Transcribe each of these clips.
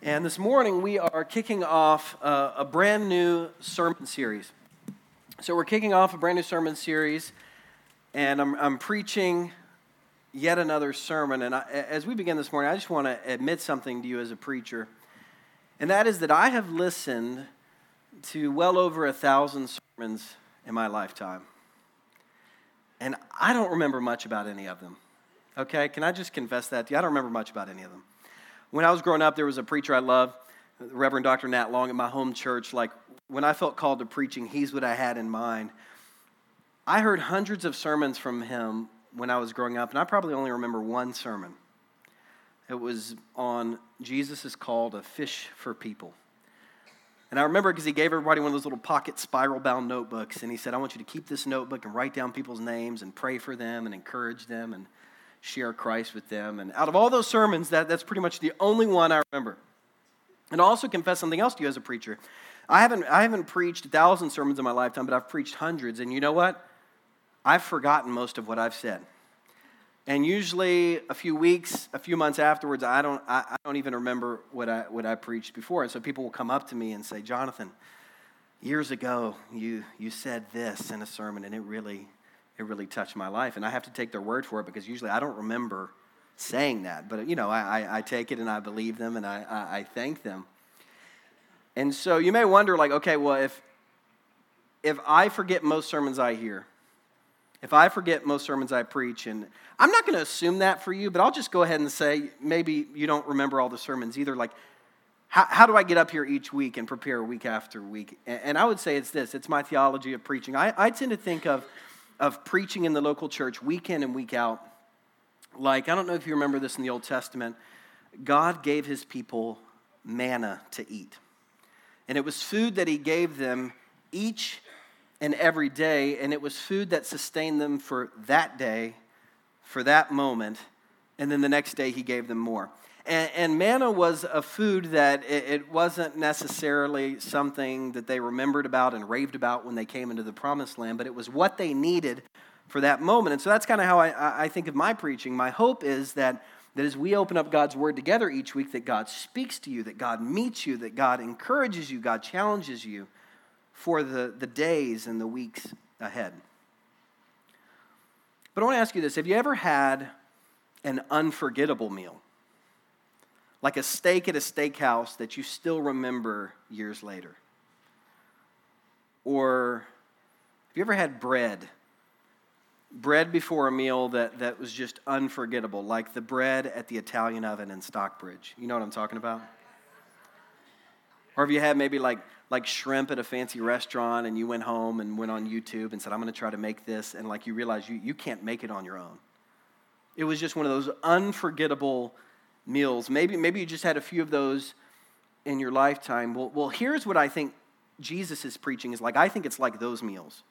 And this morning we are kicking off a, a, brand new sermon series. So we're kicking off a brand new sermon series, and I'm, I'm preaching yet another sermon. And I, as we begin this morning, I just want to admit something to you as a preacher, and that is that I have listened to well over a thousand sermons in my lifetime. And I don't remember much about any of them. Okay? Can I just confess that to you? I don't remember much about any of them. When I was growing up, there was a preacher I loved, Reverend Dr. Nat Long at my home church. Like, when I felt called to preaching, he's what I had in mind. I heard hundreds of sermons from him when I was growing up, and I probably only remember one sermon. It was on Jesus' call to fish for people. And I remember because he gave everybody one of those little pocket spiral bound notebooks. And he said, I want you to keep this notebook and write down people's names and pray for them and encourage them and share Christ with them. And out of all those sermons, that, that's pretty much the only one I remember. And I'll also confess something else to you as a preacher. I haven't, I haven't preached a thousand sermons in my lifetime, but I've preached hundreds. And you know what? I've forgotten most of what I've said. And usually, a few weeks, a few months afterwards, I don't, I, I, don't even remember what I, what I preached before. And so people will come up to me and say, Jonathan, years ago, you, you said this in a sermon, and it really, it really touched my life. And I have to take their word for it because usually I don't remember saying that. But, you know, I, I, I take it and I believe them and I, I, I thank them. And so you may wonder, like, okay, well, if, if I forget most sermons I hear, if I forget most sermons I preach, and I'm not going to assume that for you, but I'll just go ahead and say maybe you don't remember all the sermons either. Like, how, how do I get up here each week and prepare week after week? And, and I would say it's this it's my theology of preaching. I, I tend to think of, of preaching in the local church week in and week out. Like, I don't know if you remember this in the Old Testament. God gave his people manna to eat. And it was food that he gave them each and every day, and it was food that sustained them for that day, for that moment, and then the next day he gave them more. And, and manna was a food that it, it, wasn't necessarily something that they remembered about and raved about when they came into the promised land, but it was what they needed for that moment. And so that's kind of how I, I think of my preaching. My hope is that that as we open up God's word together each week, that God speaks to you, that God meets you, that God encourages you, God challenges you, for the, the days and the weeks ahead. But I want to ask you this Have you ever had an unforgettable meal? Like a steak at a steakhouse that you still remember years later? Or have you ever had bread? Bread before a meal that, that was just unforgettable, like the bread at the Italian oven in Stockbridge. You know what I'm talking about? Or have you had maybe like like shrimp at a fancy restaurant and you went home and went on YouTube and said, I'm going to try to make this, and like you realize you, you can't make it on your own. It was just one of those unforgettable meals. Maybe, maybe you just had a few of those in your lifetime. Well, well, here's what I think Jesus is preaching is like. I think it's like those meals.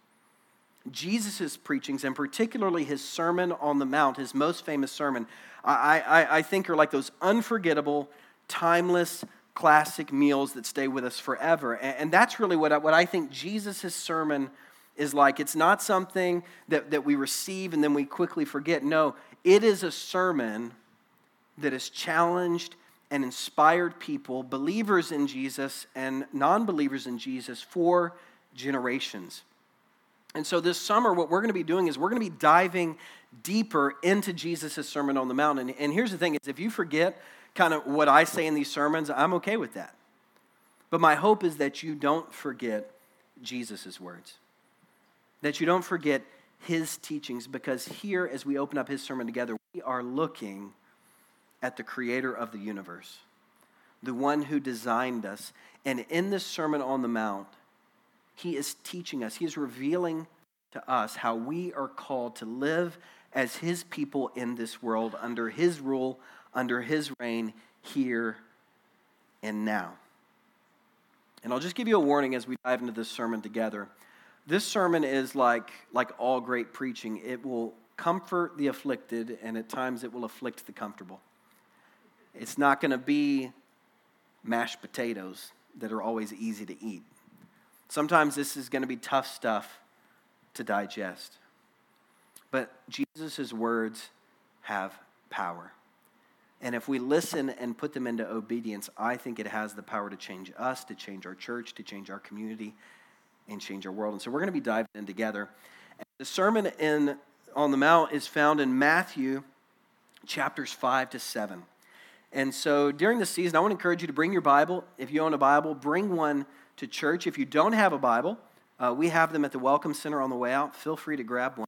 Jesus' preachings, and particularly his Sermon on the Mount, his most famous sermon, I, I, I think are like those unforgettable, timeless classic meals that stay with us forever. And that's really what I, what I think Jesus' sermon is like. It's not something that, that we receive and then we quickly forget. No, it is a sermon that has challenged and inspired people, believers in Jesus and non believers in Jesus, for generations. And so this summer, what we're going to be doing is we're going to be diving deeper into Jesus' Sermon on the Mount. And, and here's the thing is if you forget kind of what I say in these sermons, I'm okay with that. But my hope is that you don't forget Jesus' words, that you don't forget his teachings, because here, as we open up his sermon together, we are looking at the creator of the universe, the one who designed us. And in this Sermon on the Mount, he is teaching us, he is revealing to us how we are called to live as his people in this world under his rule, under his reign here and now. And I'll just give you a warning as we dive into this sermon together. This sermon is like, like all great preaching, it will comfort the afflicted, and at times it will afflict the comfortable. It's not going to be mashed potatoes that are always easy to eat. Sometimes this is going to be tough stuff to digest. But Jesus' words have power. And if we listen and put them into obedience, I think it has the power to change us, to change our church, to change our community, and change our world. And so we're going to be diving in together. The sermon in, on the Mount is found in Matthew chapters 5 to 7. And so during the season, I want to encourage you to bring your Bible. If you own a Bible, bring one to church. If you don't have a Bible, uh, we have them at the Welcome Center on the way out. Feel free to grab one.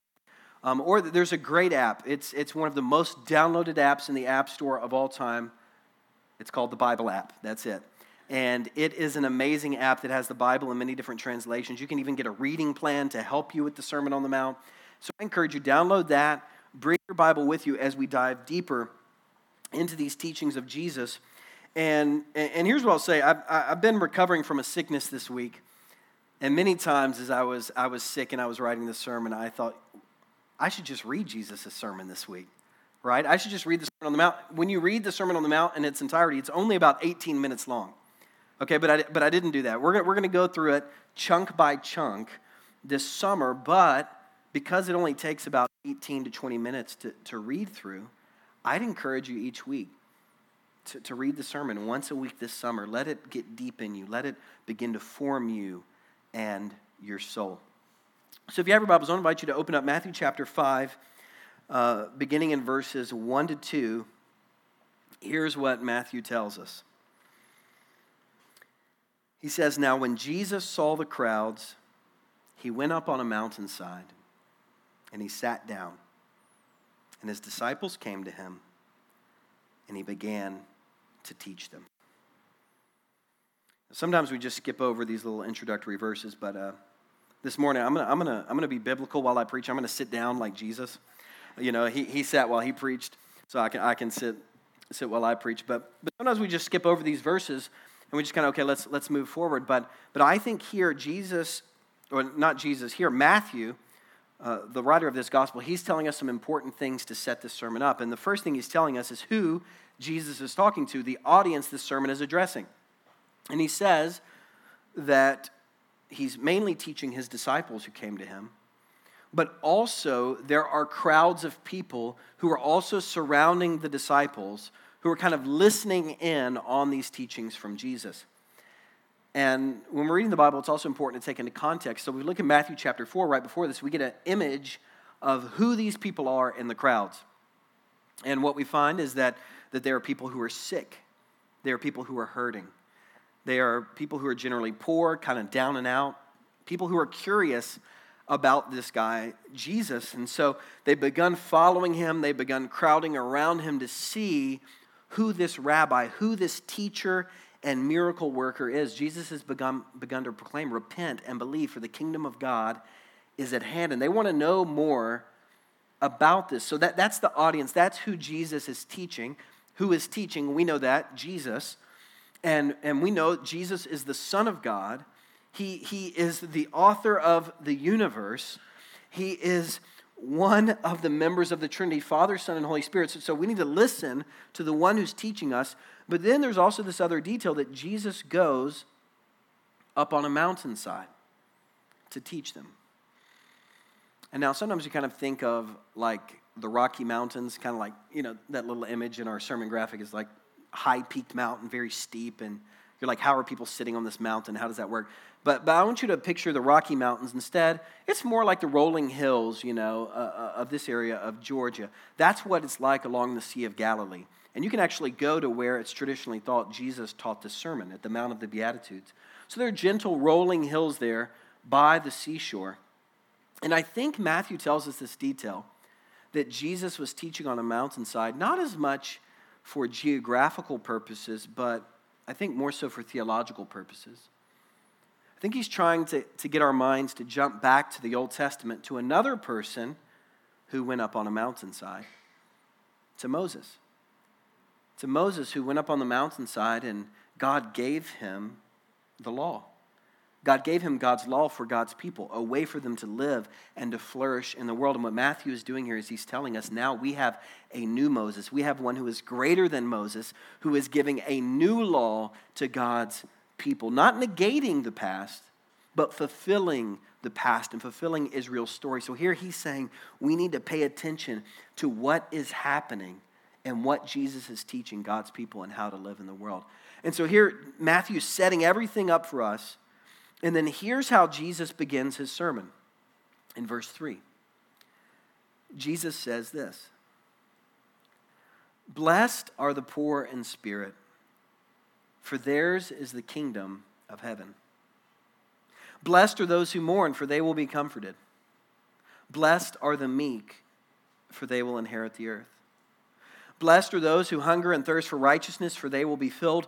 Um, or there's a great app. It's, it's one of the most downloaded apps in the App Store of all time. It's called the Bible app. That's it. And it is an amazing app that has the Bible in many different translations. You can even get a reading plan to help you with the Sermon on the Mount. So I encourage you, download that. Bring your Bible with you as we dive deeper into these teachings of Jesus. And, and here's what I'll say I've, I've been recovering from a sickness this week. And many times as I was, I was sick and I was writing this sermon, I thought, I should just read Jesus' sermon this week, right? I should just read the Sermon on the Mount. When you read the Sermon on the Mount in its entirety, it's only about 18 minutes long. Okay, but I, but I didn't do that. We're, we're going to go through it chunk by chunk this summer, but because it only takes about 18 to 20 minutes to, to read through, I'd encourage you each week to, to read the sermon once a week this summer. Let it get deep in you, let it begin to form you and your soul. So if you have your Bibles, I invite you to open up Matthew chapter 5, uh, beginning in verses 1 to 2. Here's what Matthew tells us. He says, Now when Jesus saw the crowds, he went up on a mountainside and he sat down. And his disciples came to him, and he began to teach them. Sometimes we just skip over these little introductory verses, but uh, this morning I'm going to I'm gonna, I'm gonna be biblical while I preach. I'm going to sit down like Jesus. You know, he, he sat while he preached, so I can, I can sit, sit while I preach. But, but sometimes we just skip over these verses and we just kind of, okay, let's, let's move forward. But, but I think here, Jesus, or not Jesus, here, Matthew uh, the writer of this gospel, he's telling us some important things to set this sermon up. And the first thing he's telling us is who Jesus is talking to, the audience this sermon is addressing. And he says that he's mainly teaching his disciples who came to him, but also there are crowds of people who are also surrounding the disciples who are kind of listening in on these teachings from Jesus. And when we're reading the Bible, it's also important to take into context. So we look at Matthew chapter 4, right before this, we get an image of who these people are in the crowds. And what we find is that, that there are people who are sick, there are people who are hurting, there are people who are generally poor, kind of down and out, people who are curious about this guy, Jesus. And so they've begun following him, they've begun crowding around him to see who this rabbi, who this teacher and miracle worker is. Jesus has begun, begun to proclaim, repent and believe, for the kingdom of God is at hand. And they want to know more about this. So that, that's the audience. That's who Jesus is teaching. Who is teaching? We know that, Jesus. And, and we know Jesus is the Son of God. He, he is the author of the universe. He is one of the members of the Trinity, Father, Son, and Holy Spirit. So, so we need to listen to the one who's teaching us but then there's also this other detail that Jesus goes up on a mountainside to teach them. And now sometimes you kind of think of like the Rocky Mountains, kind of like, you know, that little image in our sermon graphic is like high peaked mountain, very steep. And you're like, how are people sitting on this mountain? How does that work? But, but I want you to picture the Rocky Mountains instead. It's more like the rolling hills, you know, uh, uh of this area of Georgia. That's what it's like along the Sea of Galilee. And you can actually go to where it's traditionally thought Jesus taught the sermon at the Mount of the Beatitudes. So there are gentle rolling hills there by the seashore. And I think Matthew tells us this detail that Jesus was teaching on a mountainside, not as much for geographical purposes, but I think more so for theological purposes. I think he's trying to, to get our minds to jump back to the Old Testament to another person who went up on a mountainside, to Moses to Moses, who went up on the mountainside and God gave him the law. God gave him God's law for God's people, a way for them to live and to flourish in the world. And what Matthew is doing here is he's telling us now we have a new Moses. We have one who is greater than Moses, who is giving a new law to God's people, not negating the past, but fulfilling the past and fulfilling Israel's story. So here he's saying we need to pay attention to what is happening and what Jesus is teaching God's people and how to live in the world. And so here, Matthew's setting everything up for us. And then here's how Jesus begins his sermon in verse 3. Jesus says this Blessed are the poor in spirit, for theirs is the kingdom of heaven. Blessed are those who mourn, for they will be comforted. Blessed are the meek, for they will inherit the earth. Blessed are those who hunger and thirst for righteousness, for they will be filled.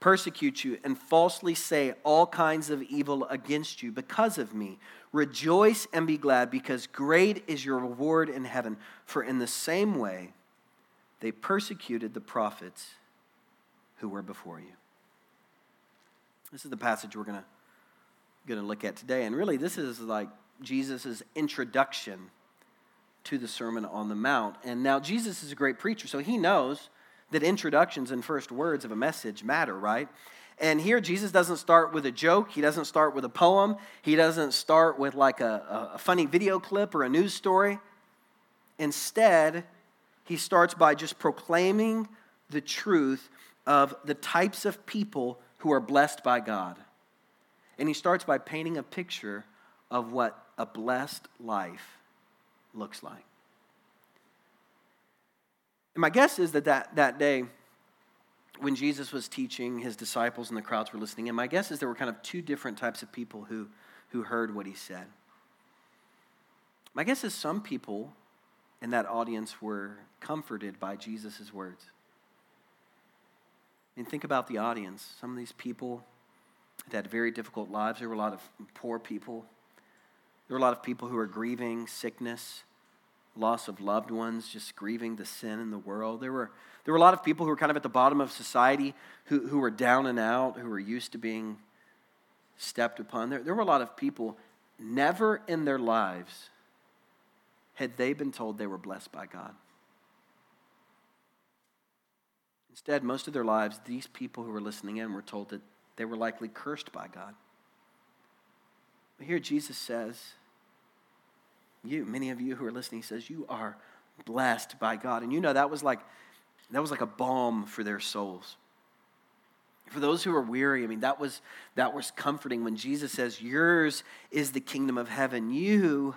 persecute you, and falsely say all kinds of evil against you because of me. Rejoice and be glad, because great is your reward in heaven. For in the same way they persecuted the prophets who were before you. This is the passage we're going to look at today. And really, this is like Jesus' introduction to the Sermon on the Mount. And now, Jesus is a great preacher, so he knows that introductions and first words of a message matter, right? And here, Jesus doesn't start with a joke. He doesn't start with a poem. He doesn't start with like a, a funny video clip or a news story. Instead, he starts by just proclaiming the truth of the types of people who are blessed by God. And he starts by painting a picture of what a blessed life looks like. And my guess is that, that that day, when Jesus was teaching, his disciples and the crowds were listening, and my guess is there were kind of two different types of people who, who heard what he said. My guess is some people in that audience were comforted by Jesus' words. I mean, think about the audience. Some of these people had had very difficult lives. There were a lot of poor people. There were a lot of people who were grieving sickness loss of loved ones, just grieving the sin in the world. There were, there were a lot of people who were kind of at the bottom of society who, who were down and out, who were used to being stepped upon. There, there were a lot of people, never in their lives had they been told they were blessed by God. Instead, most of their lives, these people who were listening in were told that they were likely cursed by God. But here Jesus says, you, many of you who are listening, he says, You are blessed by God. And you know that was like that was like a balm for their souls. For those who are weary, I mean, that was that was comforting when Jesus says, Yours is the kingdom of heaven. You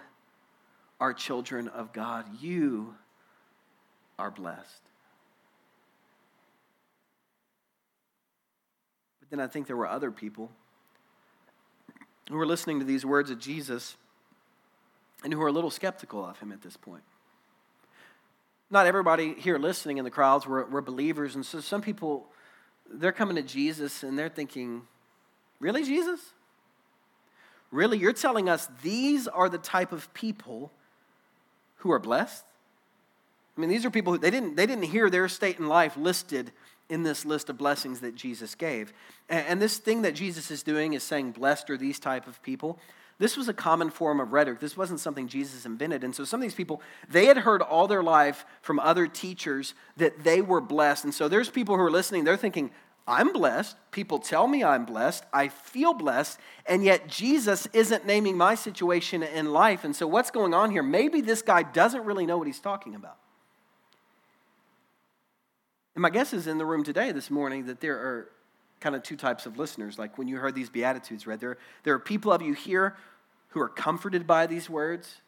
are children of God. You are blessed. But then I think there were other people who were listening to these words of Jesus and who are a little skeptical of him at this point. Not everybody here listening in the crowds were, were believers, and so some people, they're coming to Jesus and they're thinking, Really, Jesus? Really? You're telling us these are the type of people who are blessed? I mean, these are people who they didn't, they didn't hear their state in life listed in this list of blessings that Jesus gave. And, and this thing that Jesus is doing is saying, Blessed are these type of people. This was a common form of rhetoric. This wasn't something Jesus invented. And so some of these people, they had heard all their life from other teachers that they were blessed. And so there's people who are listening, they're thinking, I'm blessed. People tell me I'm blessed. I feel blessed. And yet Jesus isn't naming my situation in life. And so what's going on here? Maybe this guy doesn't really know what he's talking about. And my guess is in the room today, this morning, that there are kind of two types of listeners. Like when you heard these Beatitudes read, there, there are people of you here who are comforted by these words.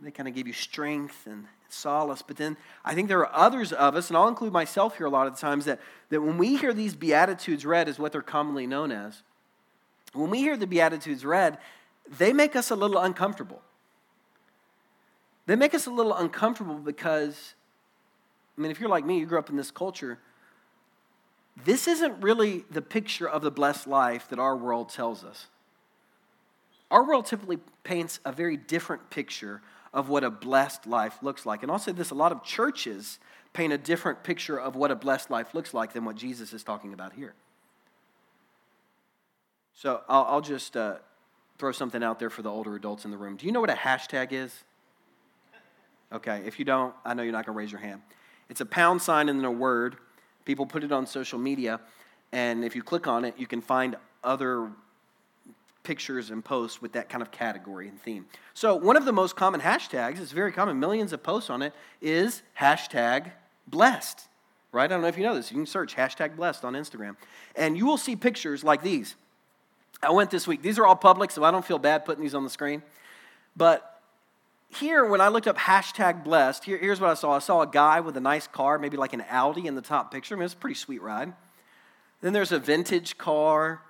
They kind of give you strength and solace. But then I think there are others of us, and I'll include myself here a lot of the times, that, that when we hear these Beatitudes read, is what they're commonly known as. When we hear the Beatitudes read, they make us a little uncomfortable. They make us a little uncomfortable because, I mean, if you're like me, you grew up in this culture, this isn't really the picture of the blessed life that our world tells us. Our world typically paints a very different picture of what a blessed life looks like. And I'll say this a lot of churches paint a different picture of what a blessed life looks like than what Jesus is talking about here. So I'll, I'll just uh, throw something out there for the older adults in the room. Do you know what a hashtag is? Okay, if you don't, I know you're not going to raise your hand. It's a pound sign and then a word. People put it on social media, and if you click on it, you can find other pictures and posts with that kind of category and theme. So, one of the most common hashtags, it's very common, millions of posts on it, is hashtag blessed. Right? I don't know if you know this. You can search hashtag blessed on Instagram. And you will see pictures like these. I went this week. These are all public, so I don't feel bad putting these on the screen. But here, when I looked up hashtag blessed, here, here's what I saw. I saw a guy with a nice car, maybe like an Audi in the top picture. I mean, it's a pretty sweet ride. Then there's a vintage car.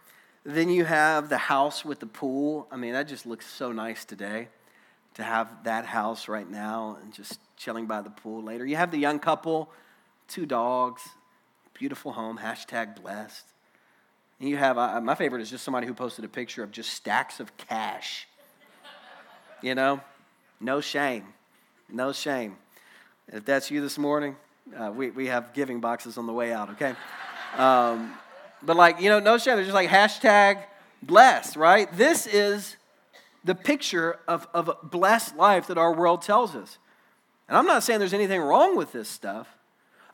Then you have the house with the pool. I mean, that just looks so nice today to have that house right now and just chilling by the pool later. You have the young couple, two dogs, beautiful home, hashtag blessed. And you have, uh, my favorite is just somebody who posted a picture of just stacks of cash. You know, no shame, no shame. If that's you this morning, uh, we, we have giving boxes on the way out, okay? Um, but like, you know, no shame. There's just like hashtag blessed, right? This is the picture of, of a blessed life that our world tells us. And I'm not saying there's anything wrong with this stuff.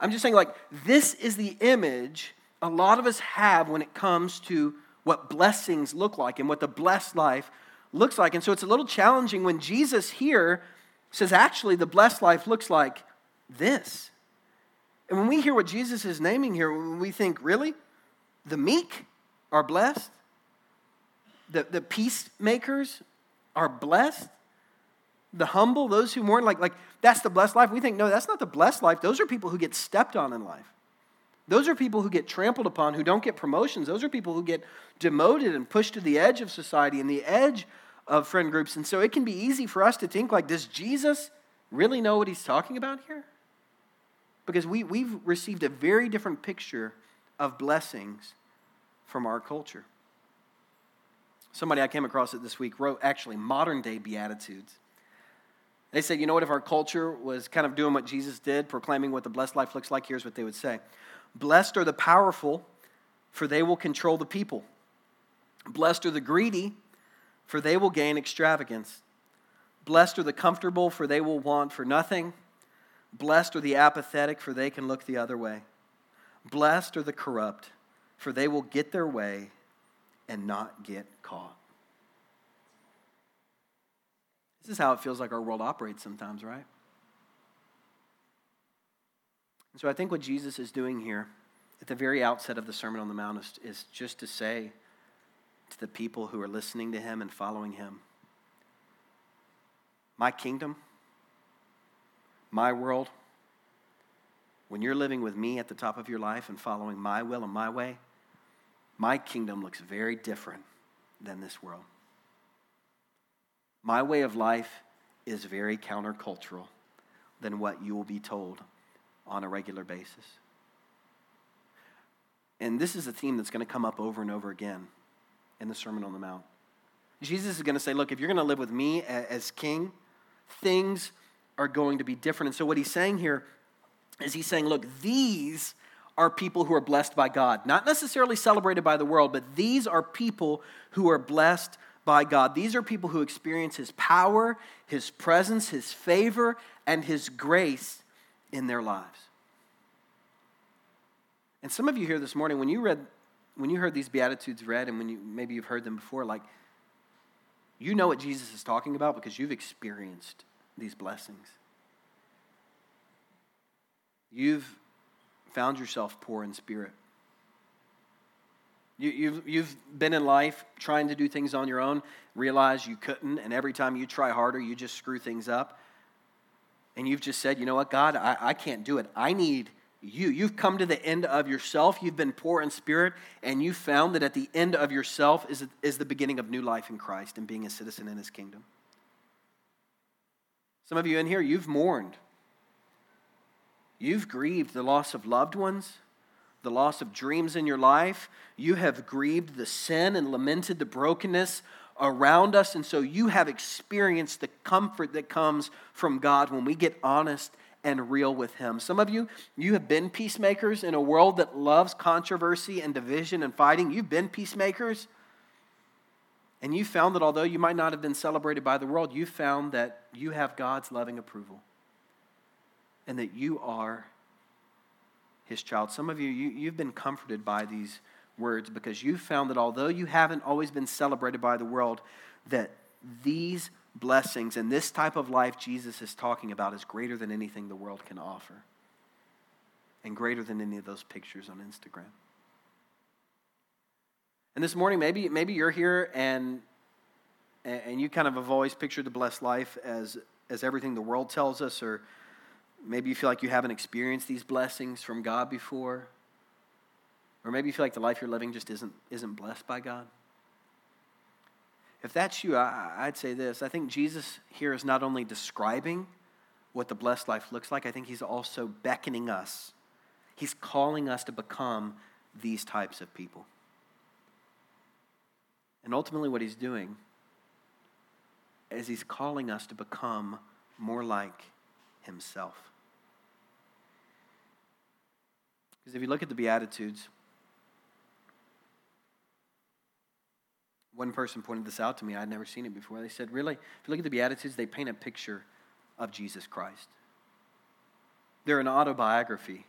I'm just saying, like, this is the image a lot of us have when it comes to what blessings look like and what the blessed life looks like. And so it's a little challenging when Jesus here says, actually, the blessed life looks like this. And when we hear what Jesus is naming here, we think, really? The meek are blessed? The, the peacemakers are blessed? The humble, those who mourn, like, like that's the blessed life. We think, no, that's not the blessed life. Those are people who get stepped on in life. Those are people who get trampled upon, who don't get promotions. Those are people who get demoted and pushed to the edge of society and the edge of friend groups. And so it can be easy for us to think like, does Jesus really know what he's talking about here? Because we, we've received a very different picture of blessings from our culture. Somebody I came across it this week wrote actually modern day Beatitudes. They said, you know what, if our culture was kind of doing what Jesus did, proclaiming what the blessed life looks like, here's what they would say Blessed are the powerful, for they will control the people. Blessed are the greedy, for they will gain extravagance. Blessed are the comfortable, for they will want for nothing. Blessed are the apathetic, for they can look the other way. Blessed are the corrupt, for they will get their way and not get caught. This is how it feels like our world operates sometimes, right? And so I think what Jesus is doing here at the very outset of the Sermon on the Mount is, is just to say to the people who are listening to him and following him, my kingdom, my world, when you're living with me at the top of your life and following my will and my way, my kingdom looks very different than this world. My way of life is very countercultural than what you will be told on a regular basis. And this is a theme that's going to come up over and over again in the Sermon on the Mount. Jesus is going to say, Look, if you're going to live with me as king, things are going to be different. And so, what he's saying here is he's saying, Look, these are people who are blessed by God. Not necessarily celebrated by the world, but these are people who are blessed by God. These are people who experience his power, his presence, his favor, and his grace in their lives. And some of you here this morning, when you read, when you heard these Beatitudes read, and when you maybe you've heard them before, like you know what Jesus is talking about because you've experienced these blessings. You've found yourself poor in spirit. You, have you've, you've been in life trying to do things on your own, realize you couldn't, and every time you try harder, you just screw things up and you've just said, you know what, God, I, I can't do it. I need you. You've come to the end of yourself. You've been poor in spirit, and you found that at the end of yourself is, is the beginning of new life in Christ and being a citizen in his kingdom. Some of you in here, you've mourned. You've grieved the loss of loved ones, the loss of dreams in your life. You have grieved the sin and lamented the brokenness around us. And so you have experienced the comfort that comes from God when we get honest and real with Him. Some of you, you have been peacemakers in a world that loves controversy and division and fighting. You've been peacemakers. And you found that although you might not have been celebrated by the world, you found that you have God's loving approval and that you are his child. Some of you, you you've been comforted by these words because you found that although you haven't always been celebrated by the world, that these blessings and this type of life Jesus is talking about is greater than anything the world can offer and greater than any of those pictures on Instagram. And this morning, maybe, maybe you're here and, and you kind of have always pictured the blessed life as, as everything the world tells us, or maybe you feel like you haven't experienced these blessings from God before, or maybe you feel like the life you're living just isn't, isn't blessed by God. If that's you, I, would say this. I think Jesus here is not only describing what the blessed life looks like, I think he's also beckoning us. He's calling us to become these types of people. And ultimately, what he's doing is he's calling us to become more like himself. Because if you look at the Beatitudes, one person pointed this out to me. I'd never seen it before. They said, really, if you look at the Beatitudes, they paint a picture of Jesus Christ. They're an autobiography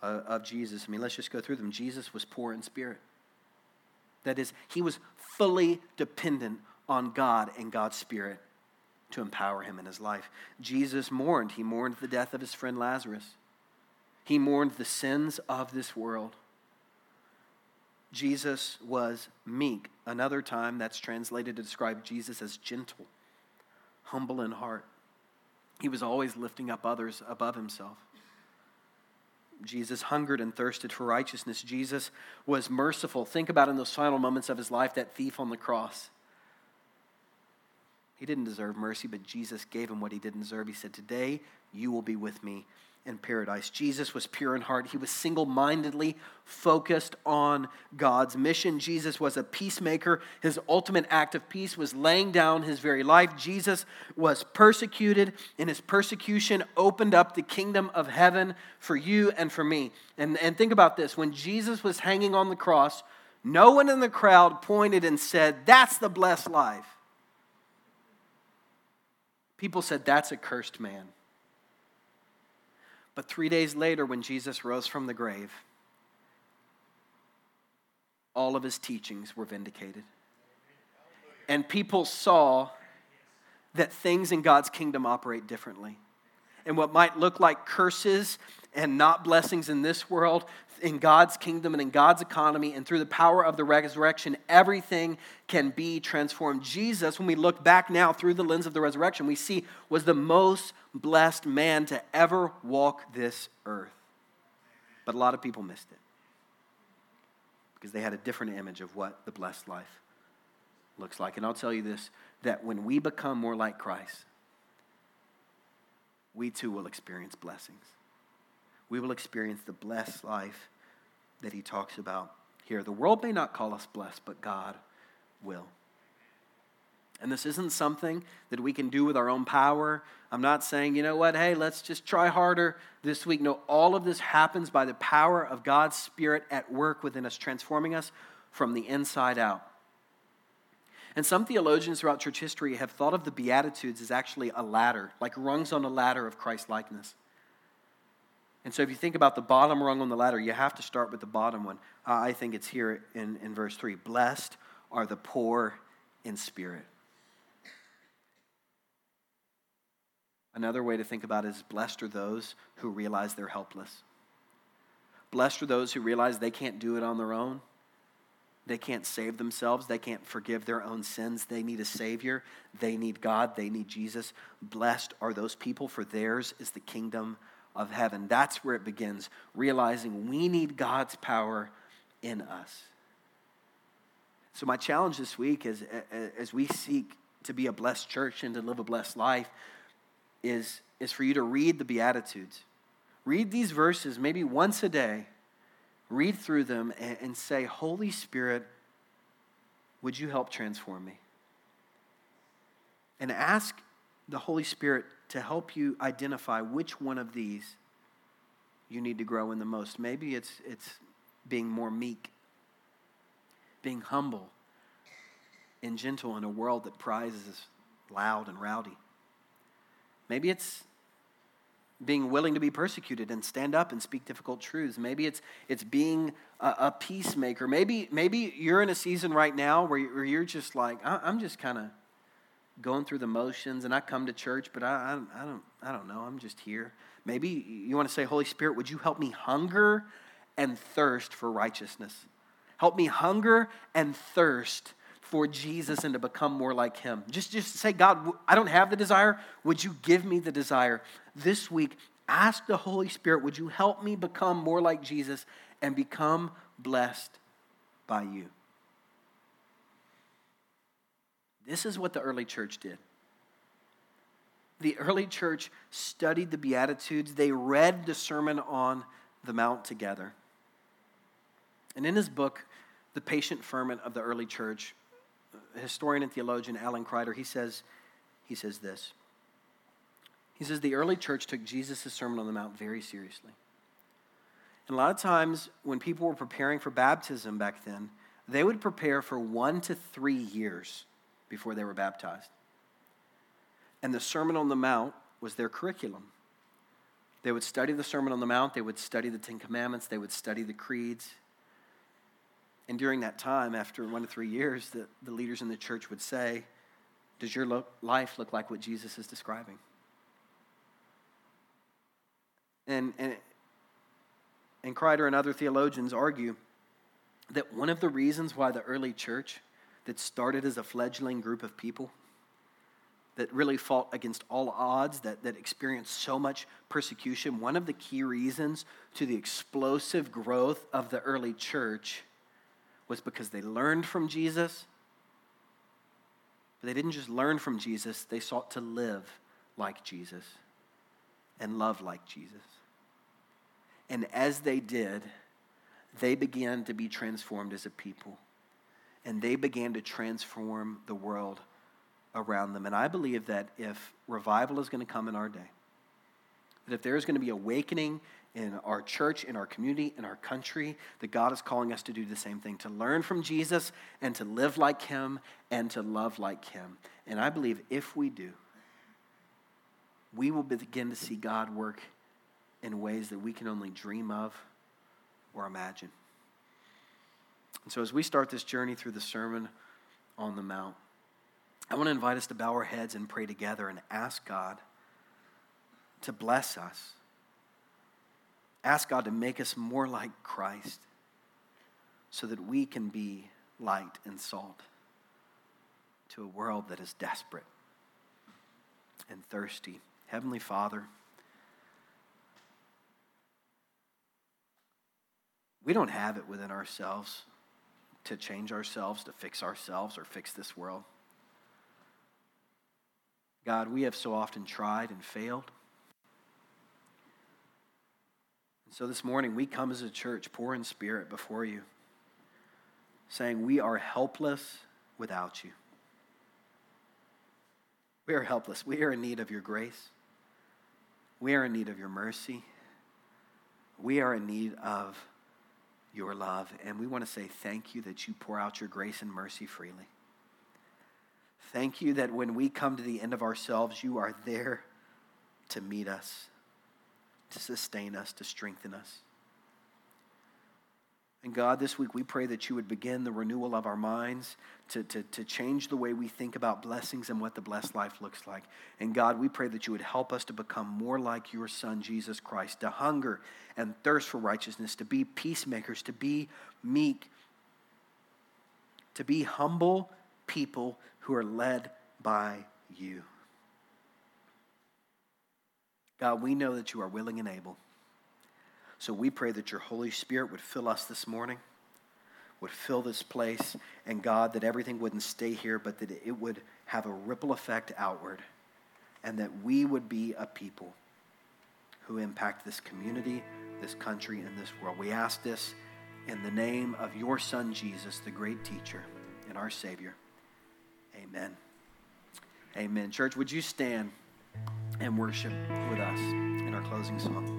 of Jesus. I mean, let's just go through them. Jesus was poor in spirit. That is, he was fully dependent on God and God's Spirit to empower him in his life. Jesus mourned. He mourned the death of his friend Lazarus, he mourned the sins of this world. Jesus was meek. Another time that's translated to describe Jesus as gentle, humble in heart. He was always lifting up others above himself. Jesus hungered and thirsted for righteousness. Jesus was merciful. Think about in those final moments of his life that thief on the cross. He didn't deserve mercy, but Jesus gave him what he didn't deserve. He said, Today you will be with me in paradise. Jesus was pure in heart. He was single mindedly focused on God's mission. Jesus was a peacemaker. His ultimate act of peace was laying down his very life. Jesus was persecuted, and his persecution opened up the kingdom of heaven for you and for me. And, and think about this when Jesus was hanging on the cross, no one in the crowd pointed and said, That's the blessed life. People said, That's a cursed man. But three days later, when Jesus rose from the grave, all of his teachings were vindicated. And people saw that things in God's kingdom operate differently. And what might look like curses and not blessings in this world, in God's kingdom and in God's economy, and through the power of the resurrection, everything can be transformed. Jesus, when we look back now through the lens of the resurrection, we see was the most blessed man to ever walk this earth. But a lot of people missed it because they had a different image of what the blessed life looks like. And I'll tell you this that when we become more like Christ, we too will experience blessings we will experience the blessed life that he talks about here. The world may not call us blessed, but God will. And this isn't something that we can do with our own power. I'm not saying, you know what, hey, let's just try harder this week. No, all of this happens by the power of God's Spirit at work within us, transforming us from the inside out. And some theologians throughout church history have thought of the Beatitudes as actually a ladder, like rungs on a ladder of Christ likeness. And so if you think about the bottom rung on the ladder, you have to start with the bottom one. Uh, I think it's here in, in verse 3 Blessed are the poor in spirit. Another way to think about it is blessed are those who realize they're helpless. Blessed are those who realize they can't do it on their own. They can't save themselves. They can't forgive their own sins. They need a Savior. They need God. They need Jesus. Blessed are those people, for theirs is the kingdom of heaven. That's where it begins, realizing we need God's power in us. So, my challenge this week is as we seek to be a blessed church and to live a blessed life is, is for you to read the Beatitudes. Read these verses maybe once a day. Read through them and, and say, Holy Spirit, would you help transform me? And ask the Holy Spirit to help you identify which one of these you need to grow in the most. Maybe it's, it's being more meek, being humble, and gentle in a world that prizes loud and rowdy. Maybe it's being willing to be persecuted and stand up and speak difficult truths. Maybe it's, it's being a, a peacemaker. Maybe, maybe you're in a season right now where, where you're just like, I'm just kind of going through the motions and I come to church, but I, I, I, don't, I don't know. I'm just here. Maybe you want to say, Holy Spirit, would you help me hunger and thirst for righteousness? Help me hunger and thirst for Jesus and to become more like him. Just, just say, God, I don't have the desire. Would you give me the desire? This week, ask the Holy Spirit, would you help me become more like Jesus and become blessed by you? This is what the early church did. The early church studied the Beatitudes, they read the Sermon on the Mount together. And in his book, The Patient Ferment of the Early Church, historian and theologian Alan Kreider, he says, he says this. He says the early church took Jesus' Sermon on the Mount very seriously. And a lot of times when people were preparing for baptism back then, they would prepare for one to three years before they were baptized. And the Sermon on the Mount was their curriculum. They would study the Sermon on the Mount, they would study the Ten Commandments, they would study the creeds, and during that time, after one to three years, the, the leaders in the church would say, Does your lo- life look like what Jesus is describing? And, and, and Kreider and other theologians argue that one of the reasons why the early church, that started as a fledgling group of people, that really fought against all odds, that, that experienced so much persecution, one of the key reasons to the explosive growth of the early church was because they learned from Jesus. But they didn't just learn from Jesus, they sought to live like Jesus and love like Jesus. And as they did, they began to be transformed as a people. And they began to transform the world around them. And I believe that if revival is going to come in our day, that if there is going to be awakening in our church, in our community, in our country, that God is calling us to do the same thing to learn from Jesus and to live like Him and to love like Him. And I believe if we do, we will begin to see God work in ways that we can only dream of or imagine. And so, as we start this journey through the Sermon on the Mount, I want to invite us to bow our heads and pray together and ask God to bless us Ask God to make us more like Christ so that we can be light and salt to a world that is desperate and thirsty. Heavenly Father, we don't have it within ourselves to change ourselves, to fix ourselves, or fix this world. God, we have so often tried and failed. And so this morning, we come as a church, poor in spirit, before you, saying, We are helpless without you. We are helpless. We are in need of your grace. We are in need of your mercy. We are in need of your love. And we want to say thank you that you pour out your grace and mercy freely. Thank you that when we come to the end of ourselves, you are there to meet us to sustain us, to strengthen us. And God, this week we pray that you would begin the renewal of our minds to, to, to change the way we think about blessings and what the blessed life looks like. And God, we pray that you would help us to become more like your Son, Jesus Christ, to hunger and thirst for righteousness, to be peacemakers, to be meek, to be humble people who are led by you. God, we know that you are willing and able. So we pray that your Holy Spirit would fill us this morning, would fill this place, and God, that everything wouldn't stay here, but that it would have a ripple effect outward, and that we would be a people who impact this community, this country, and this world. We ask this in the name of your Son, Jesus, the great teacher and our Savior. Amen. Amen. Church, would you stand? and worship with us in our closing song.